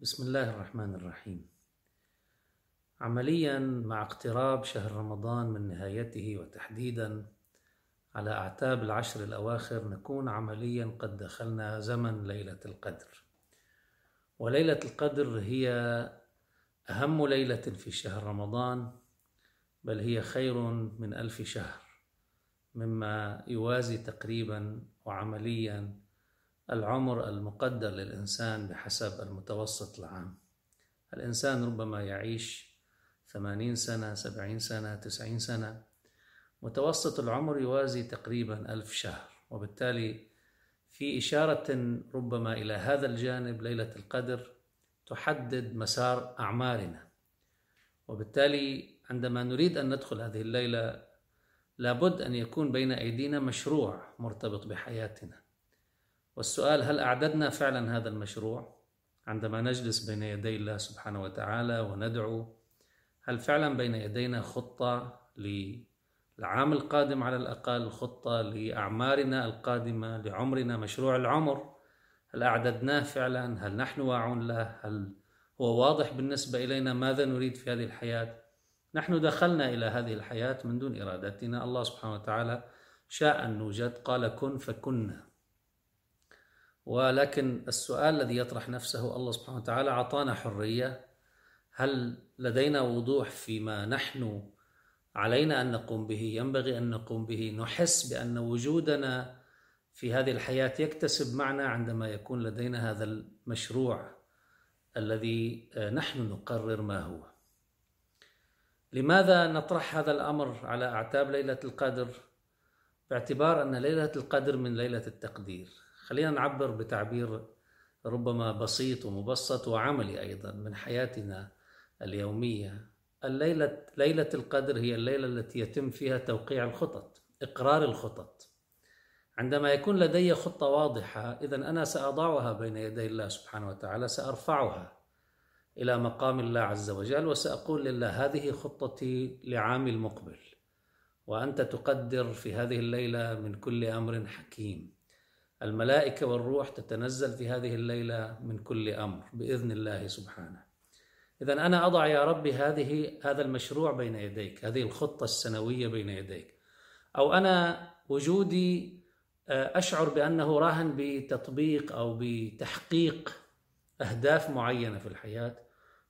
بسم الله الرحمن الرحيم عمليا مع اقتراب شهر رمضان من نهايته وتحديدا على اعتاب العشر الاواخر نكون عمليا قد دخلنا زمن ليله القدر وليله القدر هي اهم ليله في شهر رمضان بل هي خير من الف شهر مما يوازي تقريبا وعمليا العمر المقدر للإنسان بحسب المتوسط العام. الإنسان ربما يعيش ثمانين سنة سبعين سنة تسعين سنة. متوسط العمر يوازي تقريبا ألف شهر وبالتالي في إشارة ربما إلى هذا الجانب ليلة القدر تحدد مسار أعمارنا. وبالتالي عندما نريد أن ندخل هذه الليلة لابد أن يكون بين أيدينا مشروع مرتبط بحياتنا. والسؤال هل أعددنا فعلا هذا المشروع؟ عندما نجلس بين يدي الله سبحانه وتعالى وندعو هل فعلا بين يدينا خطة للعام القادم على الأقل خطة لأعمارنا القادمة لعمرنا مشروع العمر؟ هل أعددناه فعلا؟ هل نحن واعون له؟ هل هو واضح بالنسبة إلينا؟ ماذا نريد في هذه الحياة؟ نحن دخلنا إلى هذه الحياة من دون إرادتنا. الله سبحانه وتعالى شاء أن نوجد. قال كن فكنا. ولكن السؤال الذي يطرح نفسه الله سبحانه وتعالى أعطانا حرية. هل لدينا وضوح فيما نحن علينا أن نقوم به؟ ينبغي أن نقوم به. نحس بأن وجودنا في هذه الحياة يكتسب معنى عندما يكون لدينا هذا المشروع الذي نحن نقرر ما هو. لماذا نطرح هذا الأمر على أعتاب ليلة القدر؟ باعتبار أن ليلة القدر من ليلة التقدير. خلينا نعبر بتعبير ربما بسيط ومبسط وعملي أيضا من حياتنا اليومية. الليلة ليلة القدر هي الليلة التي يتم فيها توقيع الخطط إقرار الخطط. عندما يكون لدي خطة واضحة اذا أنا سأضعها بين يدي الله سبحانه وتعالى سأرفعها إلى مقام الله عز وجل وسأقول لله هذه خطتي لعام المقبل وأنت تقدر في هذه الليلة من كل أمر حكيم. الملائكة والروح تتنزل في هذه الليلة من كل أمر بإذن الله سبحانه. إذا أنا أضع يا ربي هذه هذا المشروع بين يديك هذه الخطة السنوية بين يديك. أو أنا وجودي أشعر بأنه راهن بتطبيق أو بتحقيق أهداف معينة في الحياة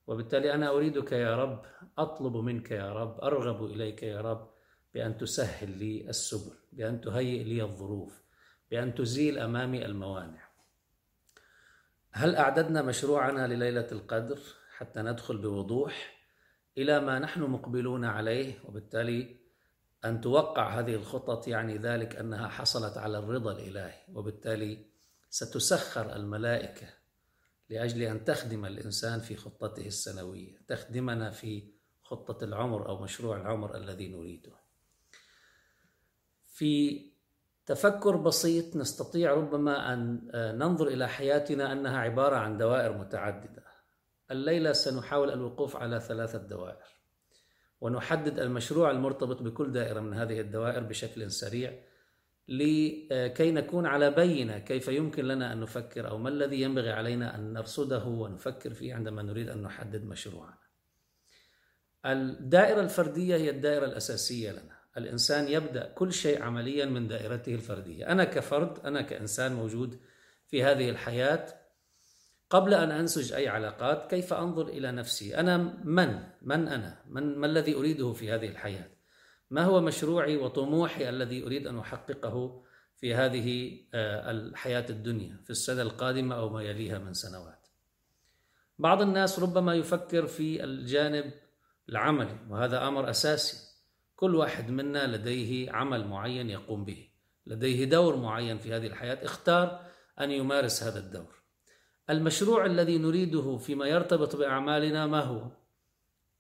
وبالتالي أنا أريدك يا رب أطلب منك يا رب أرغب إليك يا رب بأن تسهل لي السبل بأن تهيئ لي الظروف. بأن تزيل أمامي الموانع. هل أعددنا مشروعنا لليلة القدر حتى ندخل بوضوح إلى ما نحن مقبلون عليه وبالتالي أن توقع هذه الخطط يعني ذلك أنها حصلت على الرضا الإلهي وبالتالي ستسخر الملائكة لأجل أن تخدم الإنسان في خطته السنوية تخدمنا في خطة العمر أو مشروع العمر الذي نريده. في تفكر بسيط نستطيع ربما أن ننظر إلى حياتنا أنها عبارة عن دوائر متعددة. الليلة سنحاول الوقوف على ثلاثة دوائر. ونحدد المشروع المرتبط بكل دائرة من هذه الدوائر بشكل سريع لكي نكون على بينة كيف يمكن لنا أن نفكر أو ما الذي ينبغي علينا أن نرصده ونفكر فيه عندما نريد أن نحدد مشروعنا. الدائرة الفردية هي الدائرة الأساسية لنا. الإنسان يبدأ كل شيء عمليا من دائرته الفردية. أنا كفرد أنا كإنسان موجود في هذه الحياة قبل أن أنسج أي علاقات كيف أنظر إلى نفسي؟ أنا من؟ من أنا؟ من ما الذي أريده في هذه الحياة؟ ما هو مشروعي وطموحي الذي أريد أن أحققه في هذه الحياة الدنيا في السنة القادمة أو ما يليها من سنوات؟ بعض الناس ربما يفكر في الجانب العملي وهذا أمر أساسي. كل واحد منا لديه عمل معين يقوم به. لديه دور معين في هذه الحياة. اختار أن يمارس هذا الدور. المشروع الذي نريده فيما يرتبط بأعمالنا ما هو؟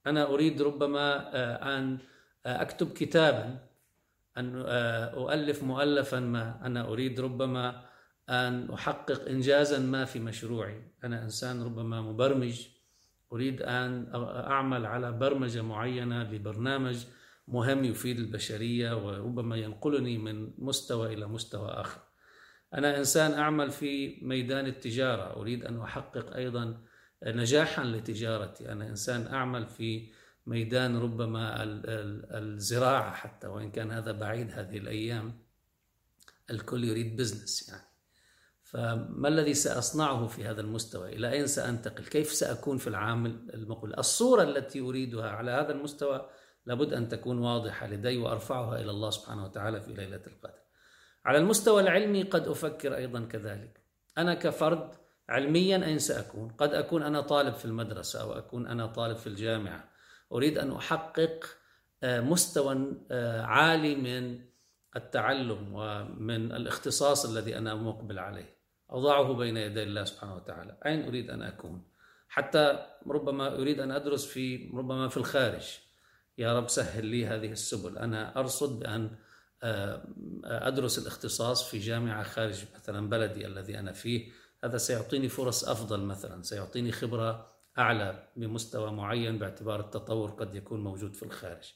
أنا أريد ربما أن أكتب كتابا أن أؤلف مؤلفا ما. أنا أريد ربما أن أحقق إنجازا ما في مشروعي. أنا إنسان ربما مبرمج. أريد أن أعمل على برمجة معينة لبرنامج. مهم يفيد البشرية وربما ينقلني من مستوى إلى مستوى آخر. أنا إنسان أعمل في ميدان التجارة أريد أن أحقق أيضا نجاحا لتجارتي. أنا إنسان أعمل في ميدان ربما الزراعة حتى وإن كان هذا بعيد هذه الأيام الكل يريد بزنس يعني. فما الذي سأصنعه في هذا المستوى؟ إلى أين سأنتقل؟ كيف سأكون في العام المقبل؟ الصورة التي أريدها على هذا المستوى لابد أن تكون واضحة لدي وأرفعها إلى الله سبحانه وتعالى في ليلة القدر. على المستوى العلمي قد أفكر أيضا كذلك. أنا كفرد علميا أين سأكون؟ قد أكون أنا طالب في المدرسة أو أكون أنا طالب في الجامعة. أريد أن أحقق آه، مستوى آه، عالي من التعلم ومن الاختصاص الذي أنا مقبل عليه. أضعه بين يدي الله سبحانه وتعالى. أين أريد أن أكون؟ حتى ربما أريد أن أدرس في ربما في الخارج. يا رب سهل لي هذه السبل. أنا أرصد بأن آه، أدرس الاختصاص في جامعة خارج مثلا بلدي الذي أنا فيه. هذا سيعطيني فرص أفضل مثلا سيعطيني خبرة أعلى بمستوى معين باعتبار التطور قد يكون موجود في الخارج.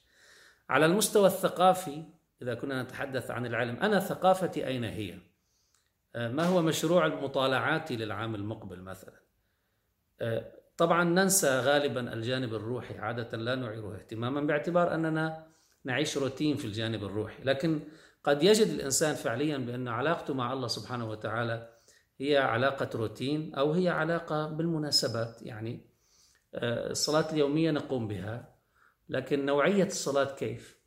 على المستوى الثقافي إذا كنا نتحدث عن العلم أنا ثقافتي أين هي؟ آه، ما هو مشروع المطالعات للعام المقبل مثلا؟ آه، طبعا ننسى غالبا الجانب الروحي عادة لا نعيره اهتماما باعتبار أننا نعيش روتين في الجانب الروحي. لكن قد يجد الإنسان فعليا بأن علاقته مع الله سبحانه وتعالى هي علاقة روتين أو هي علاقة بالمناسبات. يعني آه، الصلاة اليومية نقوم بها لكن نوعية الصلاة كيف؟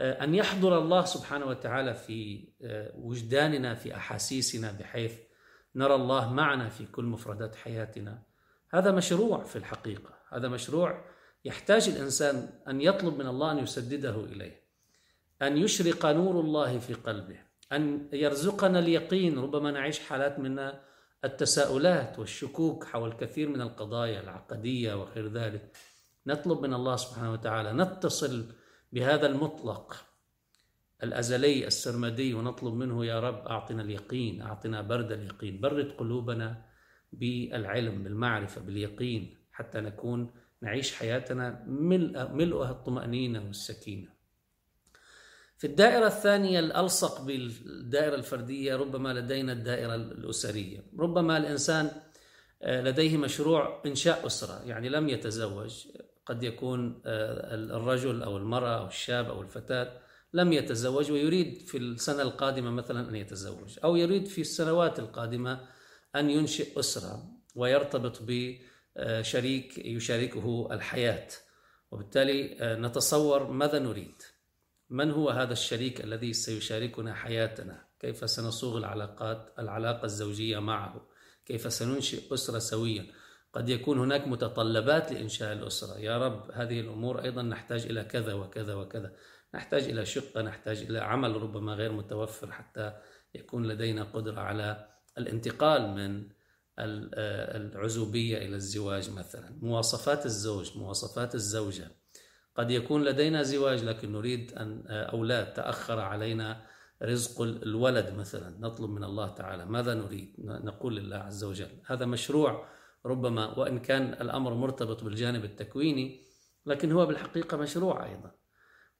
آه، أن يحضر الله سبحانه وتعالى في آه، وجداننا في أحاسيسنا بحيث نرى الله معنا في كل مفردات حياتنا. هذا مشروع في الحقيقة. هذا مشروع يحتاج الإنسان أن يطلب من الله أن يسدده إليه أن يشرق نور الله في قلبه أن يرزقنا اليقين ربما نعيش حالات من التساؤلات والشكوك حول كثير من القضايا العقدية وغير ذلك. نطلب من الله سبحانه وتعالى نتصل بهذا المطلق الأزلي السرمدي ونطلب منه يا رب أعطنا اليقين أعطنا برد اليقين برد قلوبنا بالعلم بالمعرفة باليقين حتى نكون نعيش حياتنا ملؤها الطمأنينة والسكينة. في الدائرة الثانية الألصق بالدائرة الفردية ربما لدينا الدائرة الأسرية. ربما الإنسان آه، لديه مشروع إنشاء أسرة يعني لم يتزوج. قد يكون آه، الرجل أو المرأة أو الشاب أو الفتاة لم يتزوج ويريد في السنة القادمة مثلا أن يتزوج أو يريد في السنوات القادمة أن ينشئ أسرة ويرتبط بشريك يشاركه الحياة. وبالتالي آه، نتصور ماذا نريد؟ من هو هذا الشريك الذي سيشاركنا حياتنا؟ كيف سنصوغ العلاقات العلاقة الزوجية معه؟ كيف سننشئ أسرة سويا قد يكون هناك متطلبات لإنشاء الأسرة. يا رب هذه الأمور أيضا نحتاج إلى كذا وكذا وكذا. نحتاج إلى شقة نحتاج إلى عمل ربما غير متوفر حتى يكون لدينا قدرة على الانتقال من العزوبية إلى الزواج مثلا. مواصفات الزوج مواصفات الزوجة. قد يكون لدينا زواج لكن نريد أن أولاد تأخر علينا رزق الولد مثلا. نطلب من الله تعالى. ماذا نريد؟ نقول لله عز وجل. هذا مشروع ربما وإن كان الأمر مرتبط بالجانب التكويني لكن هو بالحقيقة مشروع أيضا.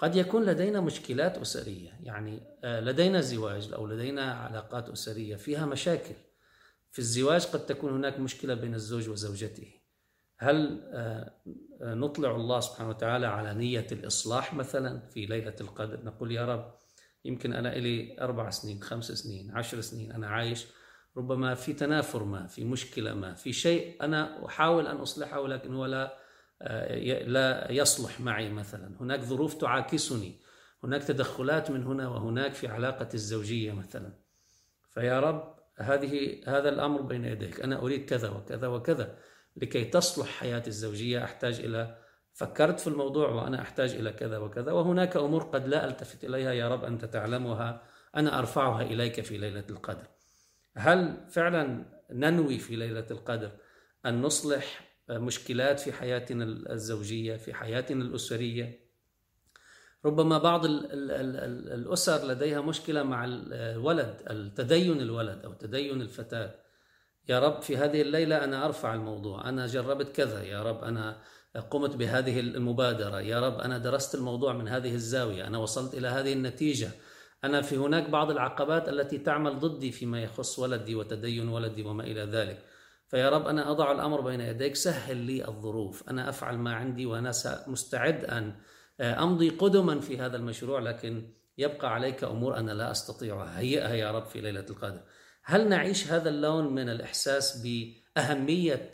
قد يكون لدينا مشكلات أسرية يعني آه، لدينا زواج أو لدينا علاقات أسرية فيها مشاكل. في الزواج قد تكون هناك مشكلة بين الزوج وزوجته. هل آه، آه، نطلع الله سبحانه وتعالى على نية الإصلاح مثلا في ليلة القدر؟ نقول يا رب يمكن أنا إلي أربع سنين خمس سنين عشر سنين أنا عايش ربما في تنافر ما في مشكلة ما في شيء أنا أحاول أن أصلحه ولكن هو لا لا يصلح معي مثلا. هناك ظروف تعاكسني. هناك تدخلات من هنا وهناك في علاقة الزوجية مثلا. فيا رب هذه هذا الأمر بين يديك. أنا أريد كذا وكذا وكذا. لكي تصلح حياتي الزوجية أحتاج إلى فكرت في الموضوع وأنا أحتاج إلى كذا وكذا. وهناك أمور قد لا ألتفت إليها. يا رب أنت تعلمها. أنا أرفعها إليك في ليلة القدر. هل فعلا ننوي في ليلة القدر أن نصلح مشكلات في حياتنا الزوجية في حياتنا الأسرية. ربما بعض الأسر لديها مشكلة مع الولد التدين الولد أو تدين الفتاة. يا رب في هذه الليلة أنا أرفع الموضوع أنا جربت كذا يا رب أنا قمت بهذه المبادرة يا رب أنا درست الموضوع من هذه الزاوية أنا وصلت إلى هذه النتيجة. أنا في هناك بعض العقبات التي تعمل ضدي فيما يخص ولدي وتدين ولدي وما إلى ذلك. فيا رب أنا أضع الأمر بين يديك سهل لي الظروف. أنا أفعل ما عندي وأنا مستعد أن أمضي قدما في هذا المشروع لكن يبقى عليك أمور أنا لا أستطيعها. هيئها يا رب في ليلة القدر هل نعيش هذا اللون من الإحساس بأهمية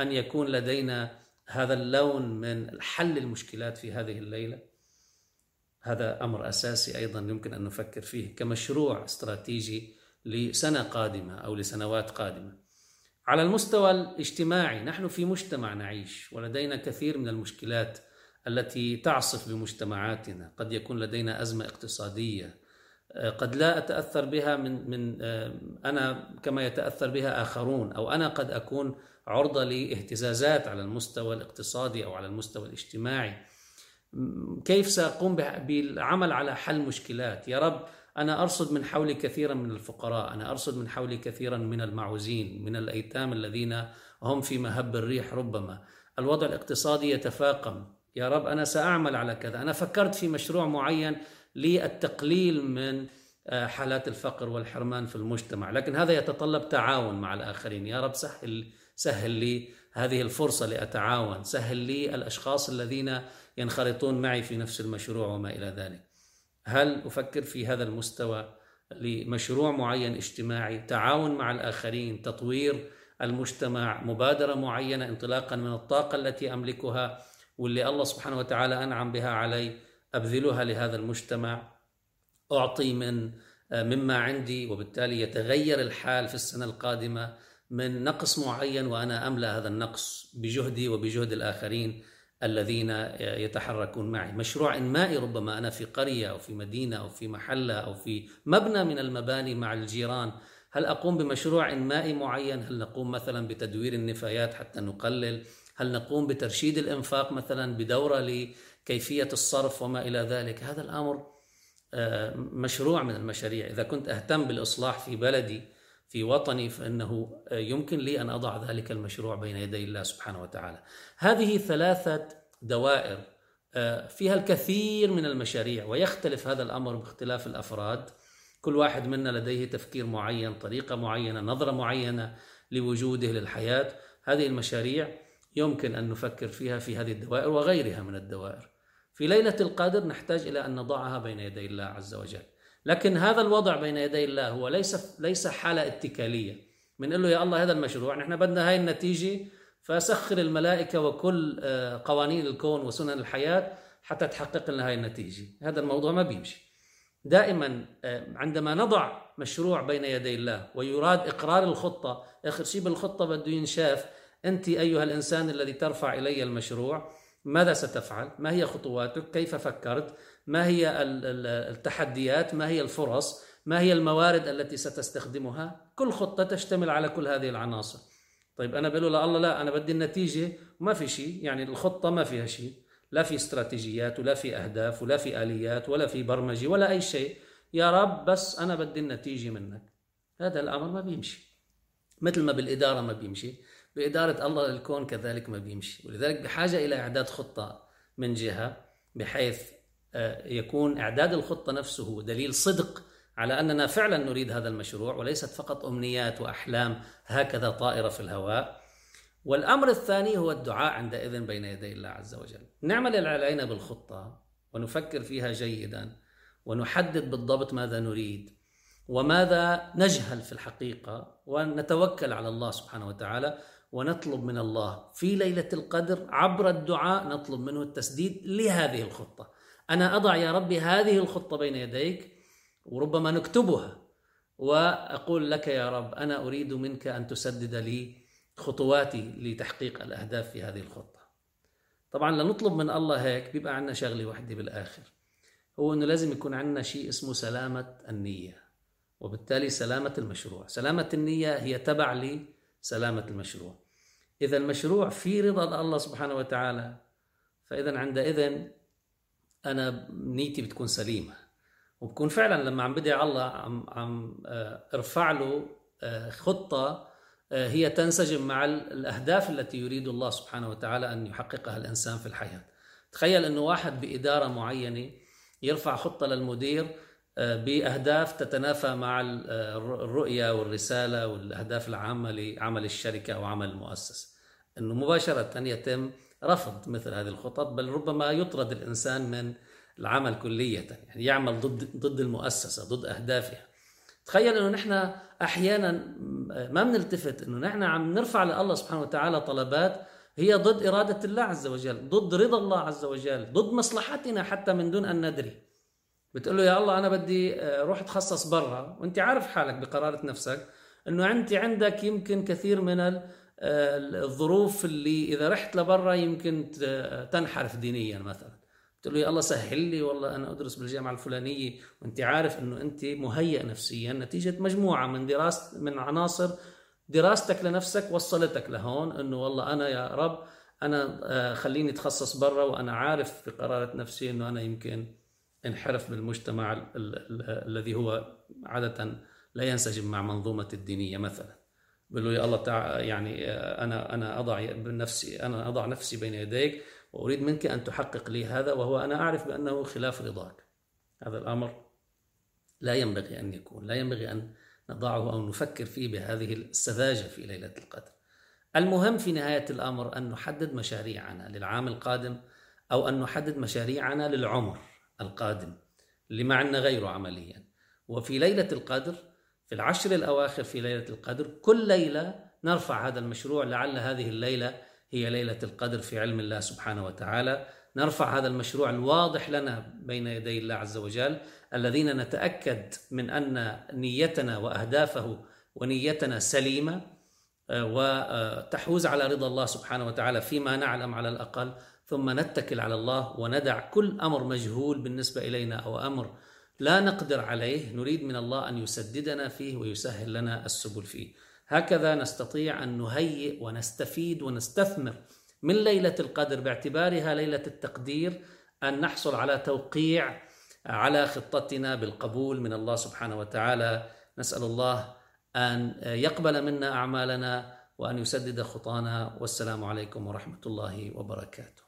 أن يكون لدينا هذا اللون من حل المشكلات في هذه الليلة؟ هذا أمر أساسي أيضا يمكن أن نفكر فيه كمشروع استراتيجي لسنة قادمة أو لسنوات قادمة. على المستوى الاجتماعي نحن في مجتمع نعيش ولدينا كثير من المشكلات التي تعصف بمجتمعاتنا. قد يكون لدينا أزمة اقتصادية قد لا أتأثر بها من من أنا كما يتأثر بها آخرون أو أنا قد أكون عرضة لاهتزازات على المستوى الاقتصادي أو على المستوى الاجتماعي. كيف سأقوم بالعمل على حل مشكلات؟ يا رب أنا أرصد من حولي كثيرا من الفقراء أنا أرصد من حولي كثيرا من المعوزين من الأيتام الذين هم في مهب الريح ربما. الوضع الاقتصادي يتفاقم. يا رب أنا سأعمل على كذا. أنا فكرت في مشروع معين للتقليل من آه، حالات الفقر والحرمان في المجتمع لكن هذا يتطلب تعاون مع الآخرين. يا رب سهل سهل لي هذه الفرصة لأتعاون سهل لي الأشخاص الذين ينخرطون معي في نفس المشروع وما إلى ذلك. هل أفكر في هذا المستوى لمشروع معين اجتماعي تعاون مع الآخرين تطوير المجتمع مبادرة معينة انطلاقا من الطاقة التي أملكها واللي الله سبحانه وتعالى أنعم بها علي أبذلها لهذا المجتمع. أعطي من مما عندي وبالتالي يتغير الحال في السنة القادمة من نقص معين وأنا أملأ هذا النقص بجهدي وبجهد الآخرين. الذين يتحركون معي. مشروع إنمائي ربما أنا في قرية أو في مدينة أو في محلة أو في مبنى من المباني مع الجيران هل أقوم بمشروع إنمائي معين؟ هل نقوم مثلا بتدوير النفايات حتى نقلل؟ هل نقوم بترشيد الإنفاق مثلا بدورة لكيفية الصرف وما إلى ذلك؟ هذا الأمر آه، مشروع من المشاريع. إذا كنت أهتم بالإصلاح في بلدي في وطني فإنه يمكن لي أن أضع ذلك المشروع بين يدي الله سبحانه وتعالى. هذه ثلاثة دوائر آه، فيها الكثير من المشاريع ويختلف هذا الأمر باختلاف الأفراد. كل واحد منا لديه تفكير معين، طريقة معينة، نظرة معينة لوجوده للحياة. هذه المشاريع يمكن أن نفكر فيها في هذه الدوائر وغيرها من الدوائر. في ليلة القدر نحتاج إلى أن نضعها بين يدي الله عز وجل. لكن هذا الوضع بين يدي الله هو ليس ليس حالة اتكالية بنقول له يا الله هذا المشروع نحن بدنا هاي النتيجة فسخر الملائكة وكل آه، قوانين الكون وسنن الحياة حتى تحقق لنا هاي النتيجة هذا الموضوع ما بيمشي دائما آه، عندما نضع مشروع بين يدي الله ويراد إقرار الخطة آخر شيء بالخطة بده ينشاف أنت أيها الإنسان الذي ترفع إلي المشروع ماذا ستفعل؟ ما هي خطواتك؟ كيف فكرت؟ ما هي التحديات؟ ما هي الفرص؟ ما هي الموارد التي ستستخدمها؟ كل خطة تشتمل على كل هذه العناصر. طيب أنا بقول له الله لا أنا بدي النتيجة ما في شيء. يعني الخطة ما فيها شيء. لا في استراتيجيات ولا في أهداف ولا في آليات ولا في برمجة ولا أي شيء. يا رب بس أنا بدي النتيجة منك. هذا الأمر ما بيمشي. مثل ما بالإدارة ما بيمشي. بإدارة الله للكون كذلك ما بيمشي. ولذلك بحاجة إلى إعداد خطة من جهة بحيث يكون إعداد الخطة نفسه دليل صدق على أننا فعلا نريد هذا المشروع وليست فقط أمنيات وأحلام هكذا طائرة في الهواء. والأمر الثاني هو الدعاء عندئذ بين يدي الله عز وجل. نعمل علينا بالخطة ونفكر فيها جيدا ونحدد بالضبط ماذا نريد وماذا نجهل في الحقيقة ونتوكل على الله سبحانه وتعالى ونطلب من الله في ليلة القدر عبر الدعاء نطلب منه التسديد لهذه الخطة. أنا أضع يا ربي هذه الخطة بين يديك وربما نكتبها وأقول لك يا رب أنا أريد منك أن تسدد لي خطواتي لتحقيق الأهداف في هذه الخطة. طبعا لنطلب من الله هيك بيبقى عندنا شغلة وحدة بالآخر. هو أنه لازم يكون عندنا شيء اسمه سلامة النية وبالتالي سلامة المشروع. سلامة النية هي تبع لسلامة المشروع. إذا المشروع في رضا الله سبحانه وتعالى فإذا عندئذ أنا نيتي بتكون سليمة وبكون فعلا لما عم بدعي الله عم عم آه، ارفع له آه، خطة آه، هي تنسجم مع الأهداف التي يريد الله سبحانه وتعالى أن يحققها الإنسان في الحياة. تخيل إنه واحد بإدارة معينة يرفع خطة للمدير بأهداف تتنافى مع الرؤية والرسالة والأهداف العامه لعمل الشركة أو عمل المؤسسه. إنه مباشرة يتم رفض مثل هذه الخطط بل ربما يطرد الإنسان من العمل كلية يعني يعمل ضد ضد المؤسسة ضد أهدافها. تخيل إنه نحن أحيانا ما بنلتفت إنه نحن عم نرفع لله سبحانه وتعالى طلبات هي ضد إرادة الله عز وجل، ضد رضا الله عز وجل، ضد مصلحتنا حتى من دون أن ندري. بتقول له يا الله أنا بدي آه، روح تخصص برا وأنت عارف حالك بقرارة نفسك إنه أنت عندك يمكن كثير من الظروف اللي إذا رحت لبرا يمكن تنحرف دينيا مثلا. بتقول له يا الله سهل لي والله أنا أدرس بالجامعة الفلانية وانت عارف إنه انت مهيئ نفسيا نتيجة مجموعة من دراسه من عناصر دراستك لنفسك وصلتك لهون إنه والله أنا يا رب أنا آه، خليني أتخصص برا وأنا عارف بقرارة نفسي إنه أنا يمكن انحرف بالمجتمع الذي هو عادة لا ينسجم مع منظومة الدينية مثلا. بقول له يا الله تعالى يعني آه، أنا أنا أضع بنفسي أنا أضع نفسي بين يديك وأريد منك أن تحقق لي هذا وهو أنا أعرف بأنه خلاف رضاك. هذا الأمر لا ينبغي أن يكون لا ينبغي أن نضعه أو نفكر فيه بهذه السذاجة في ليلة القدر. المهم في نهاية الأمر أن نحدد مشاريعنا للعام القادم أو أن نحدد مشاريعنا للعمر القادم اللي ما عندنا غيره عمليا. وفي ليلة القدر في العشر الأواخر في ليلة القدر كل ليلة نرفع هذا المشروع لعل هذه الليلة هي ليلة القدر في علم الله سبحانه وتعالى. نرفع هذا المشروع الواضح لنا بين يدي الله عز وجل الذين نتأكد من أن نيتنا وأهدافه ونيتنا سليمة آه، وتحوز على رضا الله سبحانه وتعالى فيما نعلم على الأقل ثم نتكل على الله وندع كل أمر مجهول بالنسبة إلينا أو أمر لا نقدر عليه نريد من الله أن يسددنا فيه ويسهل لنا السبل فيه. هكذا نستطيع أن نهيئ ونستفيد ونستثمر من ليلة القدر باعتبارها ليلة التقدير أن نحصل على توقيع على خطتنا بالقبول من الله سبحانه وتعالى. نسأل الله أن يقبل منا أعمالنا وأن يسدد خطانا. والسلام عليكم ورحمة الله وبركاته.